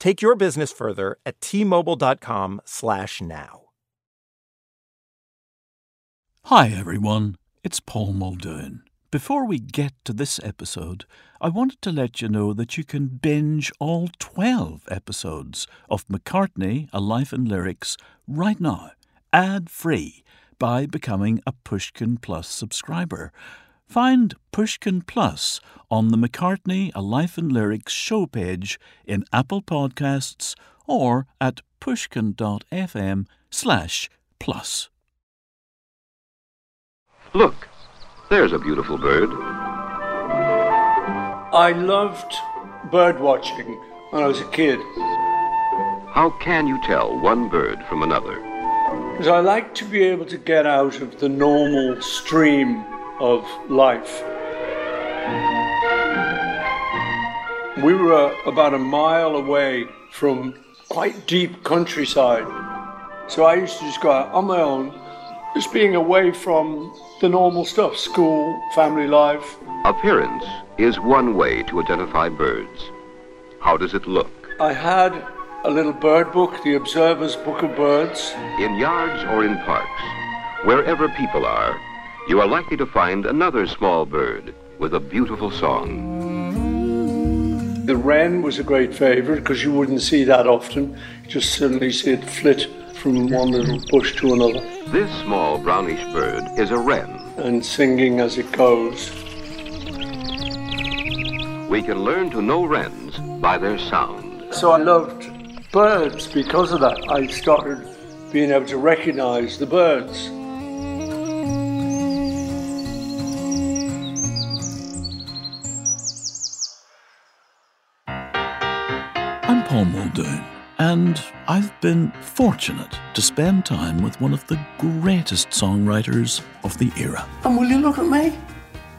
Take your business further at tmobile.com slash now. Hi everyone, it's Paul Muldoon. Before we get to this episode, I wanted to let you know that you can binge all 12 episodes of McCartney, A Life in Lyrics right now, ad-free, by becoming a Pushkin Plus subscriber. Find Pushkin Plus on the McCartney A Life in Lyrics show page in Apple Podcasts or at pushkin.fm slash plus. Look, there's a beautiful bird. I loved bird watching when I was a kid How can you tell one bird from another? because I like to be able to get out of the normal stream of life. We were uh, about a mile away from quite deep countryside. So I used to just go out on my own, just being away from the normal stuff school, family life. Appearance is one way to identify birds. How does it look? I had a little bird book, the Observer's Book of Birds. In yards or in parks, wherever people are, you are likely to find another small bird with a beautiful song. The wren was a great favourite because you wouldn't see that often. You just suddenly see it flit from one little bush to another This small brownish bird is a wren. and singing as it goes. We can learn to know wrens by their sound. So I loved birds because of that. I started being able to recognize the birds. And I've been fortunate to spend time with one of the greatest songwriters of the era. And will you look at me?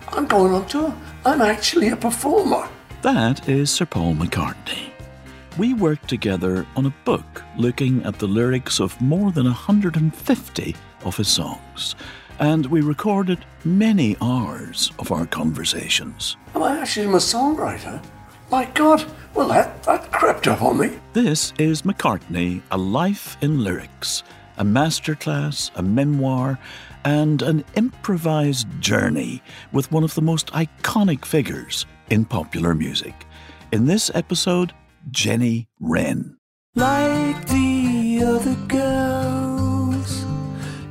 I'm going on tour. I'm actually a performer. That is Sir Paul McCartney. We worked together on a book looking at the lyrics of more than 150 of his songs, and we recorded many hours of our conversations. Am I actually a songwriter? My God, well, that, that crept up on me. This is McCartney, A Life in Lyrics, a masterclass, a memoir, and an improvised journey with one of the most iconic figures in popular music. In this episode, Jenny Wren. Like the other girls,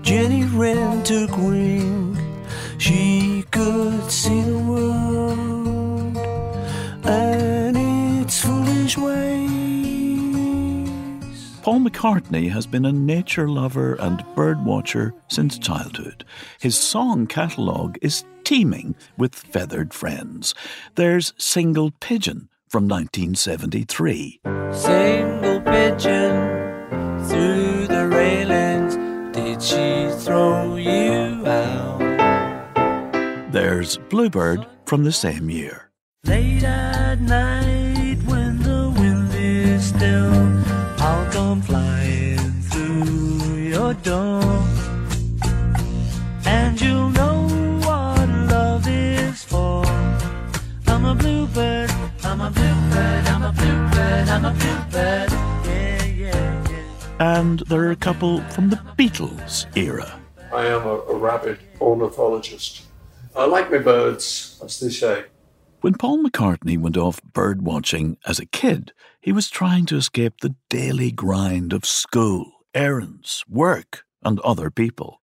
Jenny Wren took wing. She could see the world foolish ways. Paul McCartney has been a nature lover and bird watcher since childhood. His song catalogue is teeming with feathered friends. There's Single Pigeon from 1973. Single pigeon through the railings. Did she throw you out. There's Bluebird from the same year. Late at night still, I'll come flying through your door. And you'll know what love is for. I'm a bluebird, I'm a bluebird, I'm a bluebird, I'm a bluebird. Yeah, yeah, yeah. And there are a couple from the Beatles era. I am a, a rabid ornithologist. I like my birds, as they say. When Paul McCartney went off bird watching as a kid, he was trying to escape the daily grind of school, errands, work, and other people.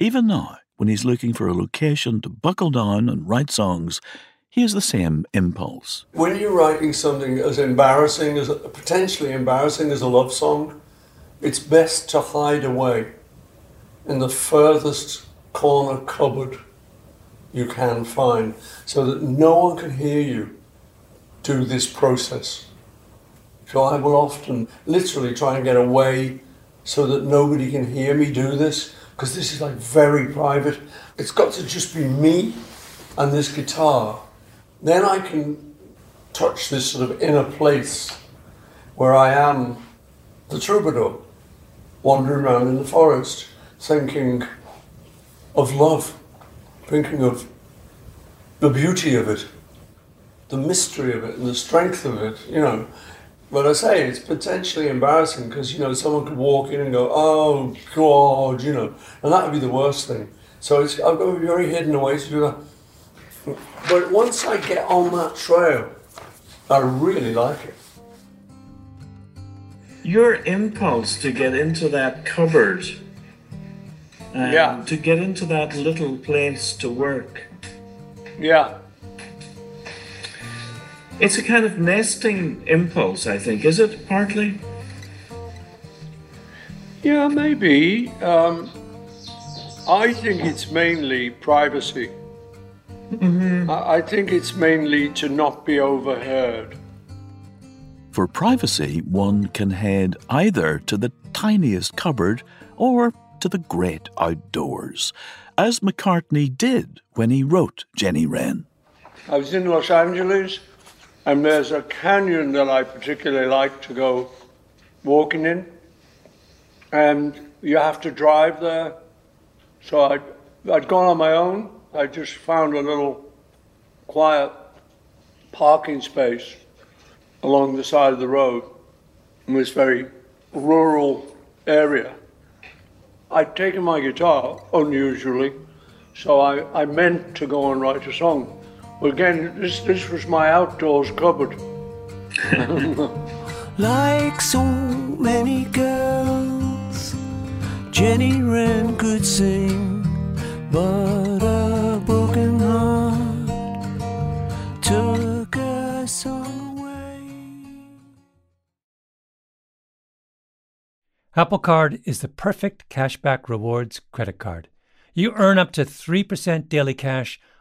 Even now, when he's looking for a location to buckle down and write songs, he has the same impulse. When you're writing something as embarrassing as potentially embarrassing as a love song, it's best to hide away in the furthest corner cupboard you can find so that no one can hear you do this process. So I will often literally try and get away so that nobody can hear me do this because this is like very private. It's got to just be me and this guitar. Then I can touch this sort of inner place where I am the troubadour wandering around in the forest thinking of love, thinking of the beauty of it, the mystery of it, and the strength of it, you know. But I say it's potentially embarrassing because, you know, someone could walk in and go, oh, God, you know, and that would be the worst thing. So it's, I've got to be very hidden away to do that. But once I get on that trail, I really like it. your impulse to get into that cupboard and Yeah. to get into that little place to work Yeah. It's a kind of nesting impulse i think is it partly Yeah, maybe. Um, I think it's mainly privacy. I, I think it's mainly to not be overheard. For privacy, one can head either to the tiniest cupboard or to the great outdoors, as McCartney did when he wrote Jenny Wren. I was in Los Angeles, and there's a canyon that I particularly like to go walking in, and you have to drive there. So I'd, I'd gone on my own. I just found a little quiet parking space along the side of the road in this very rural area. I'd taken my guitar, unusually, so I, I meant to go and write a song. But again, this, this was my outdoors cupboard. Like so many girls, Jenny Wren could sing, but a broken heart took her song away. Apple Card is the perfect cashback rewards credit card. You earn up to 3% daily cash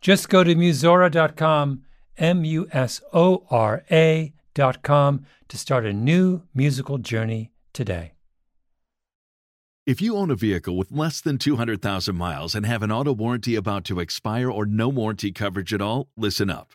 Just go to musora.com, M U S O R A.com, to start a new musical journey today. If you own a vehicle with less than 200,000 miles and have an auto warranty about to expire or no warranty coverage at all, listen up.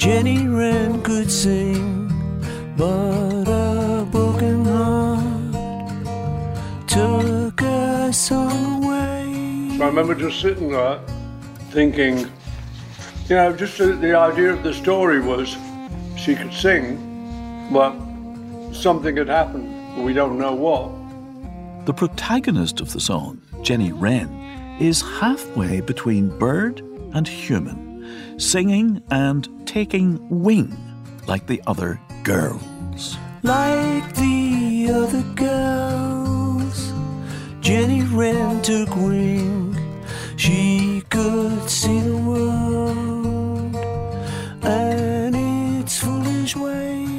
Jenny Wren could sing, but a broken heart took her song away. So I remember just sitting there thinking, you know, just the, the idea of the story was she could sing, but something had happened. We don't know what. The protagonist of the song, Jenny Wren, is halfway between bird and human, singing and taking wing like the other girls. Like the other girls, Jenny Wren took wing. She could see the world and its foolish ways.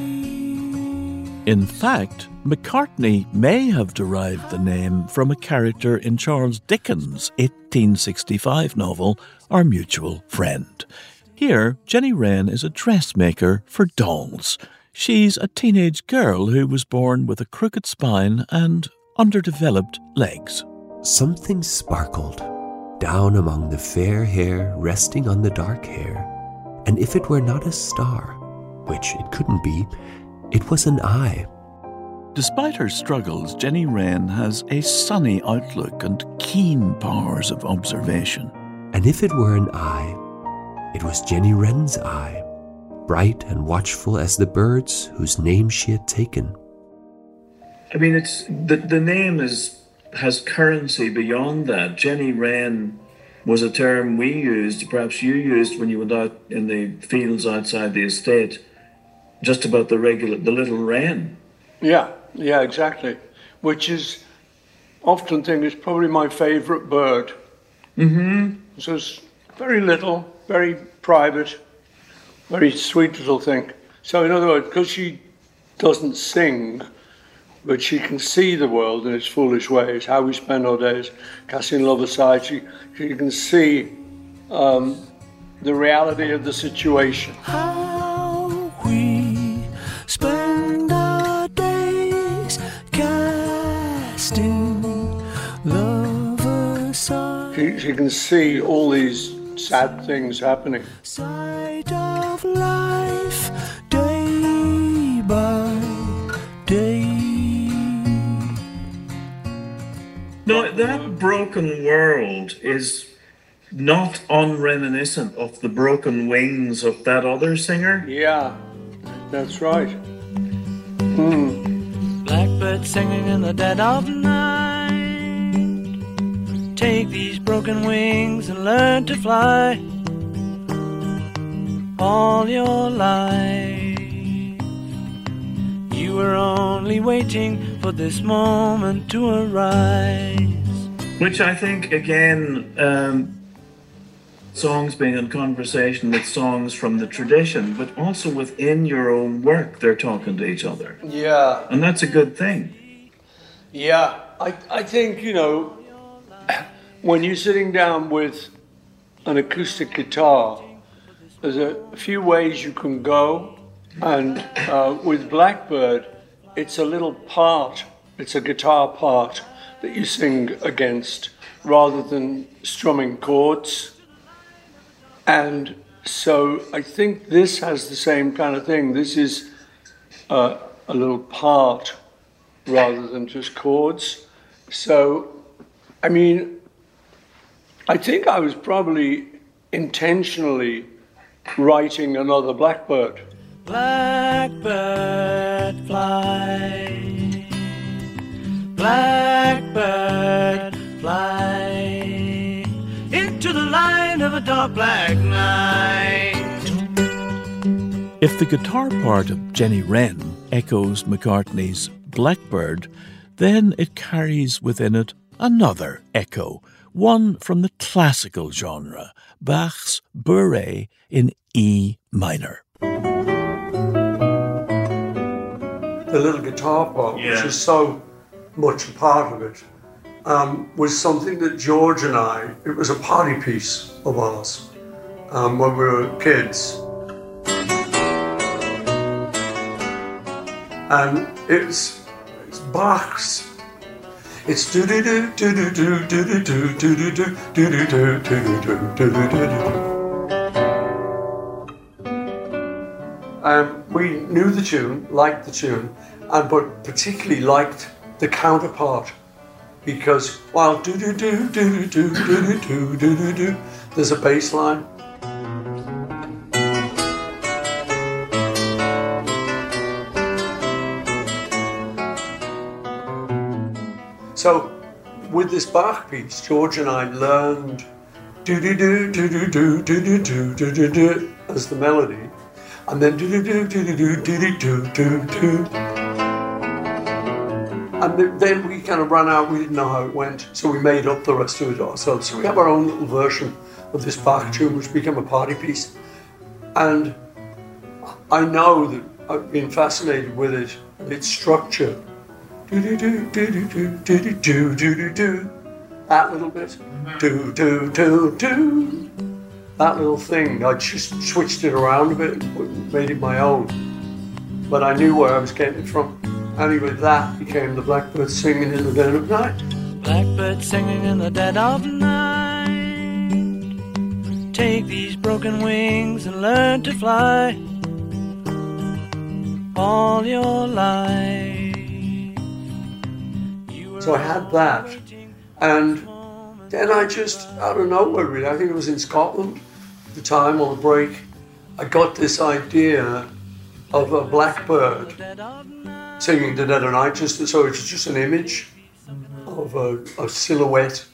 In fact, McCartney may have derived the name from a character in Charles Dickens' 1865 novel, Our Mutual Friend. Here, Jenny Wren is a dressmaker for dolls. She's a teenage girl who was born with a crooked spine and underdeveloped legs. Something sparkled down among the fair hair resting on the dark hair, and if it were not a star, which it couldn't be, it was an eye. Despite her struggles, Jenny Wren has a sunny outlook and keen powers of observation. And if it were an eye, it was Jenny Wren's eye, bright and watchful as the birds whose name she had taken. I mean, it's the the name is has currency beyond that. Jenny Wren was a term we used, perhaps you used when you went out in the fields outside the estate, just about the regular, the little wren. Yeah, yeah, exactly. Which is often think is probably my favourite bird. Mm-hmm. So it's very little, very private, very sweet little thing. So in other words, because she doesn't sing, but she can see the world in its foolish ways, how we spend our days casting love aside, she, she can see um, the reality of the situation. Aside. She, she can see all these sad things happening. Side of life, day by day. No, that broken world is not unreminiscent of the broken wings of that other singer. Yeah, that's right. Hmm. Blackbird singing in the dead of night. Take these broken wings and learn to fly. All your life, you were only waiting for this moment to arise. Which I think, again, um, songs being in conversation with songs from the tradition, but also within your own work, they're talking to each other. Yeah, And that's a good thing. yeah. I, I think, you know, when you're sitting down with an acoustic guitar, there's a few ways you can go. And uh, with Blackbird, it's a little part, it's a guitar part that you sing against rather than strumming chords. And so I think this has the same kind of thing. This is uh, a little part rather than just chords. So, I mean, I think I was probably intentionally writing another Blackbird. Blackbird fly. Blackbird fly into the line of a dark black night. If the guitar part of Jenny Wren echoes McCartney's Blackbird, then it carries within it another echo, one from the classical genre, Bach's Bourrée in E minor. the little guitar part, which is so much a part of it, um, was something that George and I, it was a party piece of ours um, when we were kids. And it's, it's Bach's. It's do do do do do do do do do do do do do do do do do do do Um, we knew the tune, liked the tune, and but particularly liked the counterpart because while do do do do do do do do do do do, there's a bass line. So, with this Bach piece, George and I learned do do do do do do do do do do do as the melody, and then do do do do do do do do do. And then we kind of ran out. We didn't know how it went, so we made up the rest of it ourselves. So we have our own little version of this Bach tune, which became a party piece. And I know that I've been fascinated with it its structure. Do do do do do do do do do do. That little bit. Do do do do. That little thing. I just switched it around a bit, and made it my own. But I knew where I was getting it from. and with that became the blackbird singing in the dead of night. Blackbird singing in the dead of night. Take these broken wings and learn to fly all your life. So I had that. And then I just, out of nowhere, really, I think it was in Scotland at the time on a break, I got this idea of a blackbird singing the dead of night. Just so it's just an image of a, a silhouette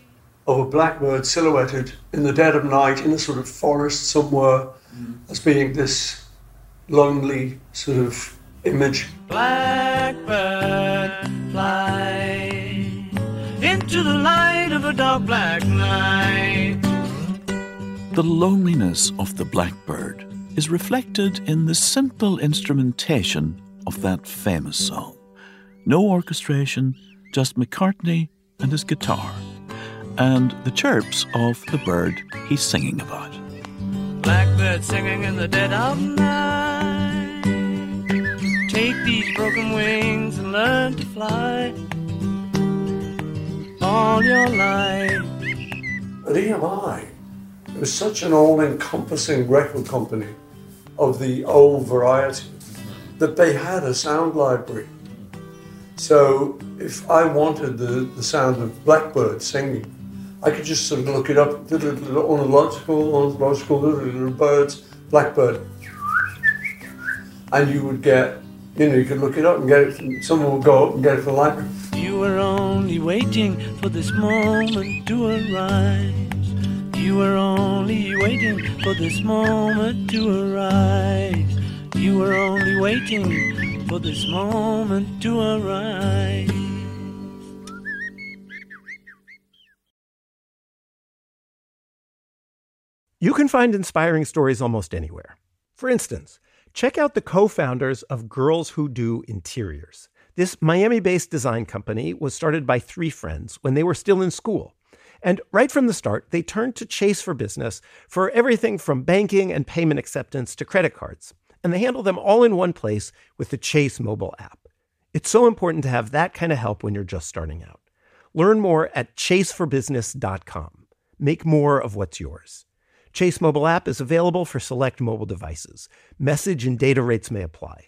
of a blackbird silhouetted in the dead of night in a sort of forest somewhere as being this lonely sort of image. Blackbird into the light of a dark black night. The loneliness of the blackbird is reflected in the simple instrumentation of that famous song. No orchestration, just McCartney and his guitar, and the chirps of the bird he's singing about. Blackbird singing in the dead of night. Take these broken wings and learn to fly all your life. EMI, it was such an all encompassing record company of the old variety that they had a sound library. So if I wanted the, the sound of blackbird singing, I could just sort of look it up, ornithological, ornithological birds, blackbird. And you would get, you know, you could look it up and get it, from, someone would go up and get it from the library. You were only waiting for this moment to arise. You were only waiting for this moment to arise. You were only waiting for this moment to arise. You can find inspiring stories almost anywhere. For instance, check out the co founders of Girls Who Do Interiors. This Miami based design company was started by three friends when they were still in school. And right from the start, they turned to Chase for Business for everything from banking and payment acceptance to credit cards. And they handle them all in one place with the Chase mobile app. It's so important to have that kind of help when you're just starting out. Learn more at chaseforbusiness.com. Make more of what's yours. Chase mobile app is available for select mobile devices. Message and data rates may apply.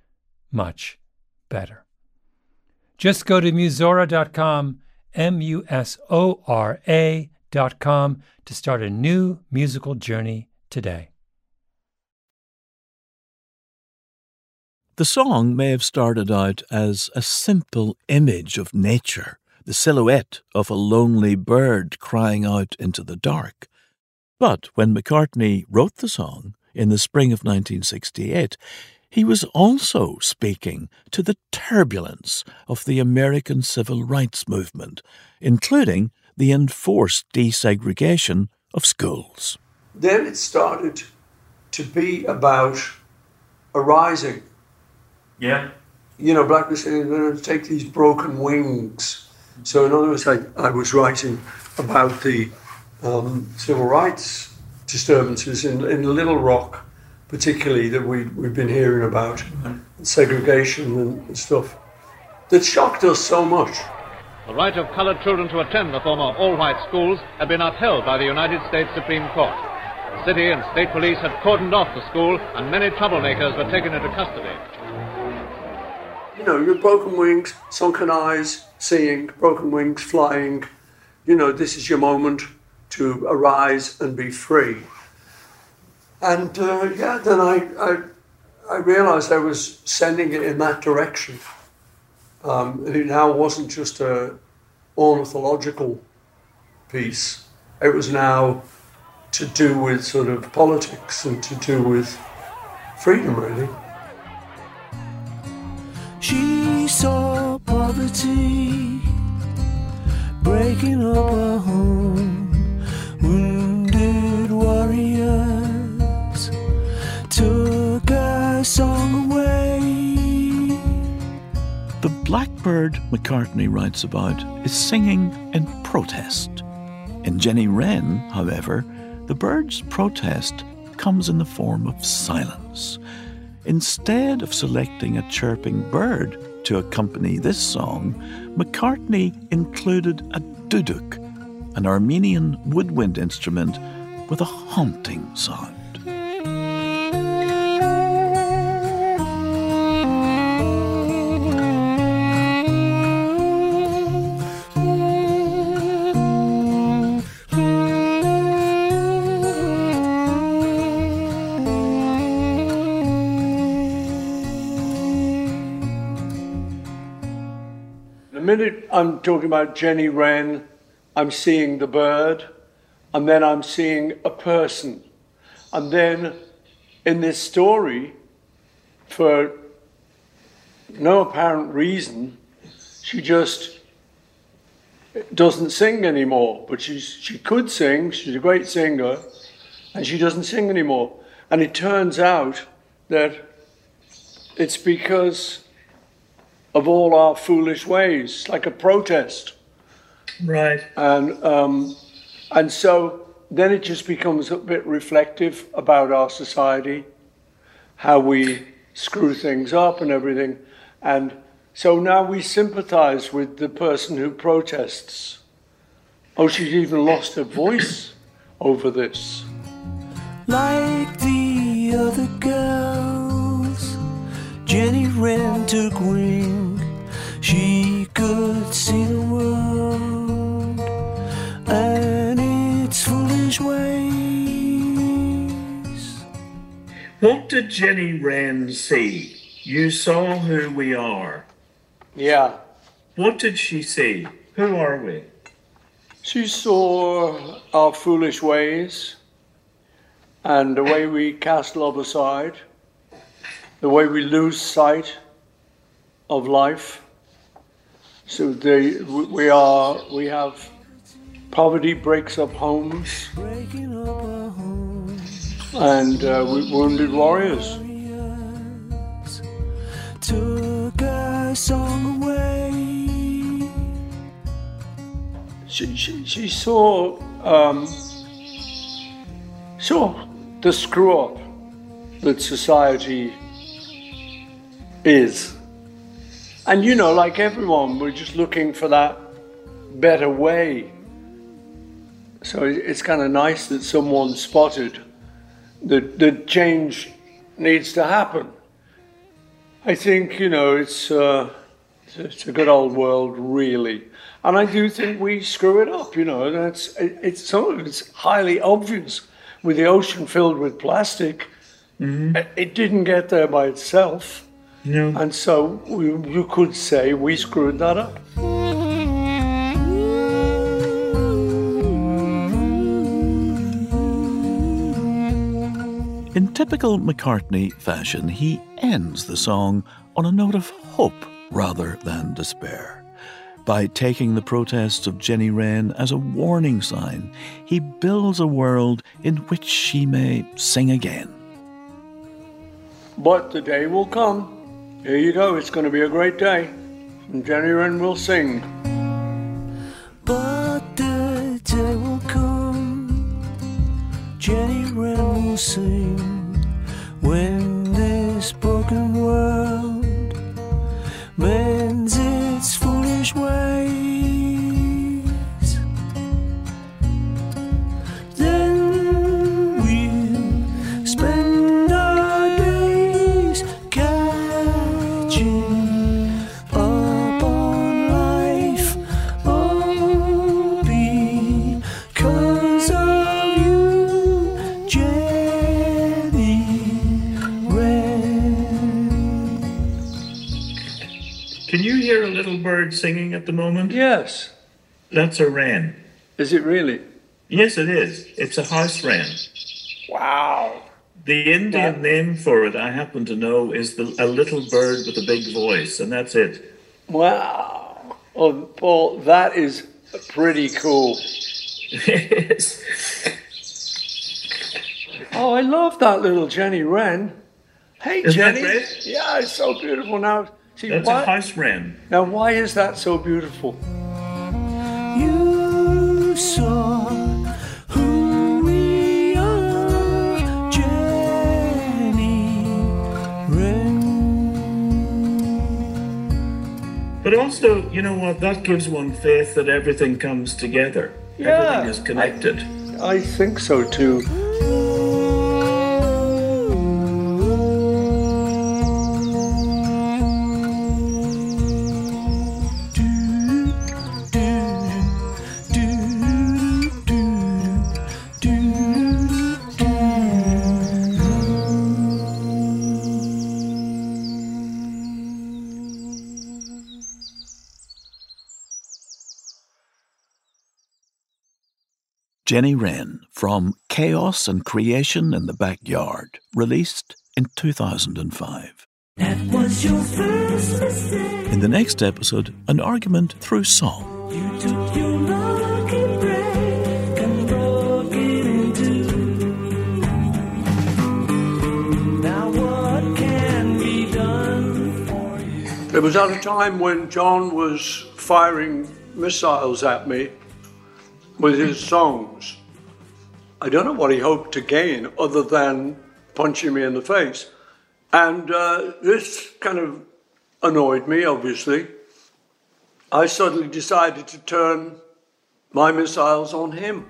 much better. Just go to musora.com, M U S O R A.com, to start a new musical journey today. The song may have started out as a simple image of nature, the silhouette of a lonely bird crying out into the dark. But when McCartney wrote the song in the spring of 1968, he was also speaking to the turbulence of the American civil rights movement, including the enforced desegregation of schools. Then it started to be about arising. Yeah. You know, Black was saying, going to take these broken wings. So, in other words, I, I was writing about the um, civil rights disturbances in, in Little Rock particularly that we, we've been hearing about, segregation and, stuff, that shocked us so much. The right of colored children to attend the former all-white schools had been upheld by the United States Supreme Court. The city and state police had cordoned off the school, and many troublemakers were taken into custody. You know, your broken wings, sunken eyes, seeing, broken wings, flying. You know, this is your moment to arise and be free. And uh, yeah, then I, I, I, realized I was sending it in that direction. Um, it now wasn't just a ornithological piece. It was now to do with sort of politics and to do with freedom, really. She saw poverty breaking up her home, blackbird McCartney writes about is singing in protest. In Jenny Wren, however, the bird's protest comes in the form of silence. Instead of selecting a chirping bird to accompany this song, McCartney included a duduk, an Armenian woodwind instrument with a haunting sound. I'm talking about Jenny Wren, I'm seeing the bird, and then I'm seeing a person. And then in this story, for no apparent reason, she just doesn't sing anymore. But she's, she could sing, she's a great singer, and she doesn't sing anymore. And it turns out that it's because of all our foolish ways, like a protest. Right. And um, and so then it just becomes a bit reflective about our society, how we screw things up and everything. And so now we sympathize with the person who protests. Oh, she's even lost her voice over this. Like the other girls, Jenny Wren took wing. She could see the world and its foolish ways. What did Jenny Wren see? You saw who we are. Yeah. What did she see? Who are we? She saw our foolish ways and the way we cast love aside, the way we lose sight of life. So they, we are, we have Poverty breaks up homes. And uh, wounded warriors. Took a song away. She, she, she saw um, saw the screw up that society is. And you know, like everyone, we're just looking for that better way. So it's kind of nice that someone spotted that the change needs to happen. I think, you know, it's, uh, it's a good old world, really. And I do think we screw it up, you know. That's, it's, some of it's highly obvious. With the ocean filled with plastic, mm-hmm. it didn't get there by itself. No. And so we, you could say we screwed that up. In typical McCartney fashion, he ends the song on a note of hope rather than despair. By taking the protests of Jenny Wren as a warning sign, he builds a world in which she may sing again. But the day will come here you go, it's going to be a great day. And Jenny Wren will sing. But the day will come, Jenny Wren will sing. Singing at the moment? Yes. That's a wren. Is it really? Yes, it is. It's a house wren. Wow. The Indian name for it, I happen to know, is the, a little bird with a big voice, and that's it. Wow. Oh, Paul, that is pretty cool. yes. Oh, I love that little Jenny Wren. Hey, Isn't Jenny. Yeah, it's so beautiful. Now, See, That's why, a house wren. Now, why is that so beautiful? You saw who we are, Jenny Wren. But also, you know what? That gives one faith that everything comes together. Yeah, everything is connected. I, I think so too. Jenny Wren from Chaos and Creation in the Backyard, released in 2005. In the next episode, an argument through song. It was at a time when John was firing missiles at me with his songs. I don't know what he hoped to gain other than punching me in the face. And uh, this kind of annoyed me, obviously. I suddenly decided to turn my missiles on him.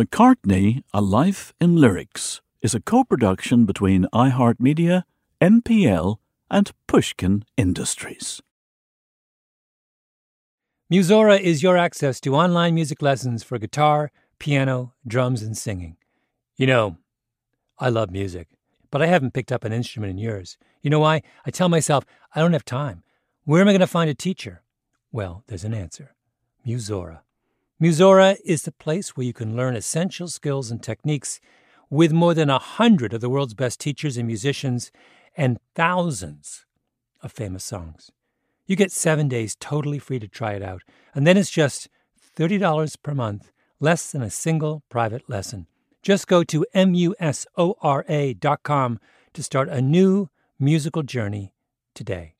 McCartney, A Life in Lyrics is a co production between iHeartMedia, MPL, and Pushkin Industries. Musora is your access to online music lessons for guitar, piano, drums, and singing. You know, I love music, but I haven't picked up an instrument in years. You know why? I tell myself, I don't have time. Where am I going to find a teacher? Well, there's an answer Musora. Musora is the place where you can learn essential skills and techniques with more than a hundred of the world's best teachers and musicians and thousands of famous songs. You get seven days totally free to try it out, and then it's just $30 per month, less than a single private lesson. Just go to musora.com to start a new musical journey today.